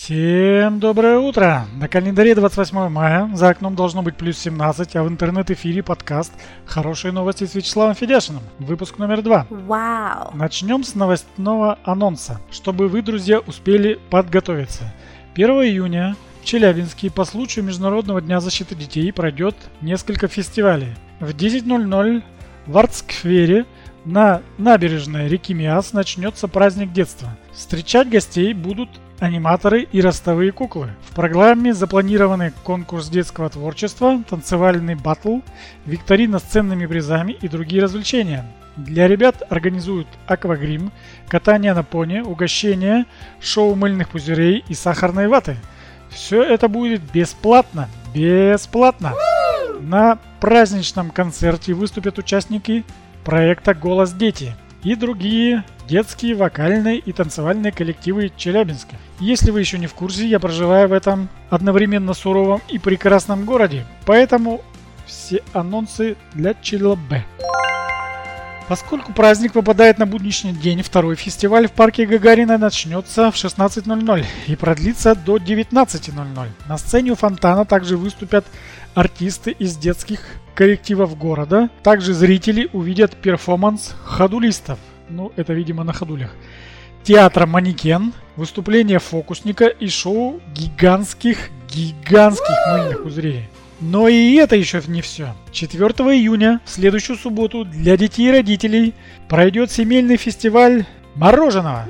Всем доброе утро! На календаре 28 мая, за окном должно быть плюс 17, а в интернет-эфире подкаст «Хорошие новости» с Вячеславом Федяшиным. Выпуск номер два. Вау! Начнем с новостного анонса, чтобы вы, друзья, успели подготовиться. 1 июня в Челябинске по случаю Международного дня защиты детей пройдет несколько фестивалей. В 10.00 в Артсквере на набережной реки Миас начнется праздник детства. Встречать гостей будут аниматоры и ростовые куклы. В программе запланированы конкурс детского творчества, танцевальный батл, викторина с ценными призами и другие развлечения. Для ребят организуют аквагрим, катание на пони, угощения, шоу мыльных пузырей и сахарной ваты. Все это будет бесплатно. Бесплатно! На праздничном концерте выступят участники проекта «Голос дети» и другие детские вокальные и танцевальные коллективы Челябинска. Если вы еще не в курсе, я проживаю в этом одновременно суровом и прекрасном городе, поэтому все анонсы для Челябе. Поскольку праздник выпадает на будничный день, второй фестиваль в парке Гагарина начнется в 16.00 и продлится до 19.00. На сцене у фонтана также выступят артисты из детских коллективов города. Также зрители увидят перформанс ходулистов. Ну, это, видимо, на ходулях. Театра «Манекен», выступление фокусника и шоу гигантских, гигантских мыльных пузырей. Но и это еще не все. 4 июня, в следующую субботу, для детей и родителей пройдет семейный фестиваль мороженого.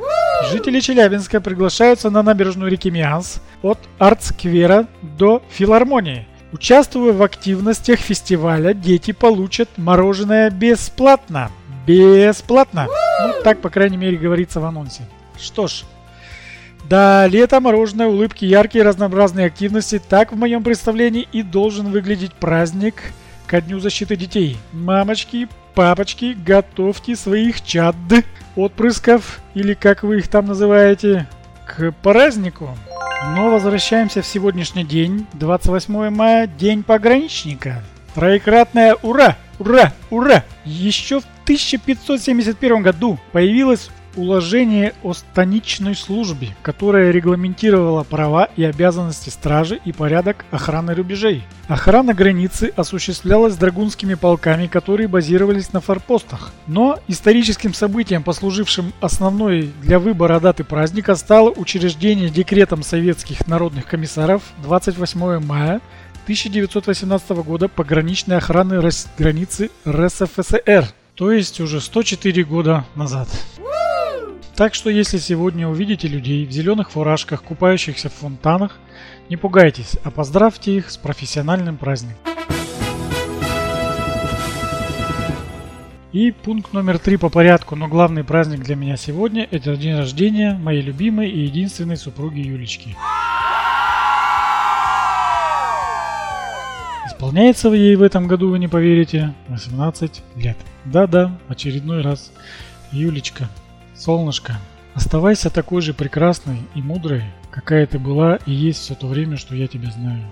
Жители Челябинска приглашаются на набережную реки Мианс от Артсквера до филармонии. Участвуя в активностях фестиваля, дети получат мороженое бесплатно. Бесплатно. Ну, так, по крайней мере, говорится в анонсе. Что ж, да, лето, мороженое, улыбки, яркие разнообразные активности. Так в моем представлении и должен выглядеть праздник ко Дню защиты детей. Мамочки, папочки, готовьте своих чад, отпрысков, или как вы их там называете, к празднику. Но возвращаемся в сегодняшний день, 28 мая, День пограничника. Троекратное ура! Ура! Ура! Еще в 1571 году появилось уложение о станичной службе, которое регламентировало права и обязанности стражи и порядок охраны рубежей. Охрана границы осуществлялась драгунскими полками, которые базировались на форпостах. Но историческим событием, послужившим основной для выбора даты праздника, стало учреждение декретом советских народных комиссаров 28 мая 1918 года пограничной охраны границы РСФСР, то есть уже 104 года назад. Так что если сегодня увидите людей в зеленых фуражках, купающихся в фонтанах, не пугайтесь, а поздравьте их с профессиональным праздником. И пункт номер три по порядку, но главный праздник для меня сегодня – это день рождения моей любимой и единственной супруги Юлечки. Исполняется ей в этом году, вы не поверите, 18 лет. Да-да, очередной раз. Юлечка, Солнышко, оставайся такой же прекрасной и мудрой, какая ты была и есть все то время, что я тебя знаю.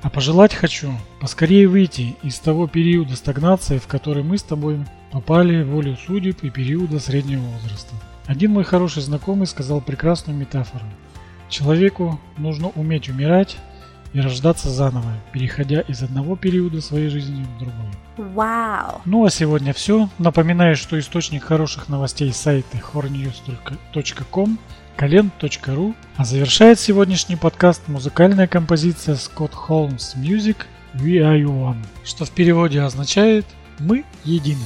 А пожелать хочу поскорее выйти из того периода стагнации, в который мы с тобой попали волю судеб и периода среднего возраста. Один мой хороший знакомый сказал прекрасную метафору. Человеку нужно уметь умирать и рождаться заново, переходя из одного периода своей жизни в другой. Вау! Ну а сегодня все. Напоминаю, что источник хороших новостей сайты hornews.com kalend.ru А завершает сегодняшний подкаст музыкальная композиция Scott Holmes Music We Are One, что в переводе означает «Мы едины».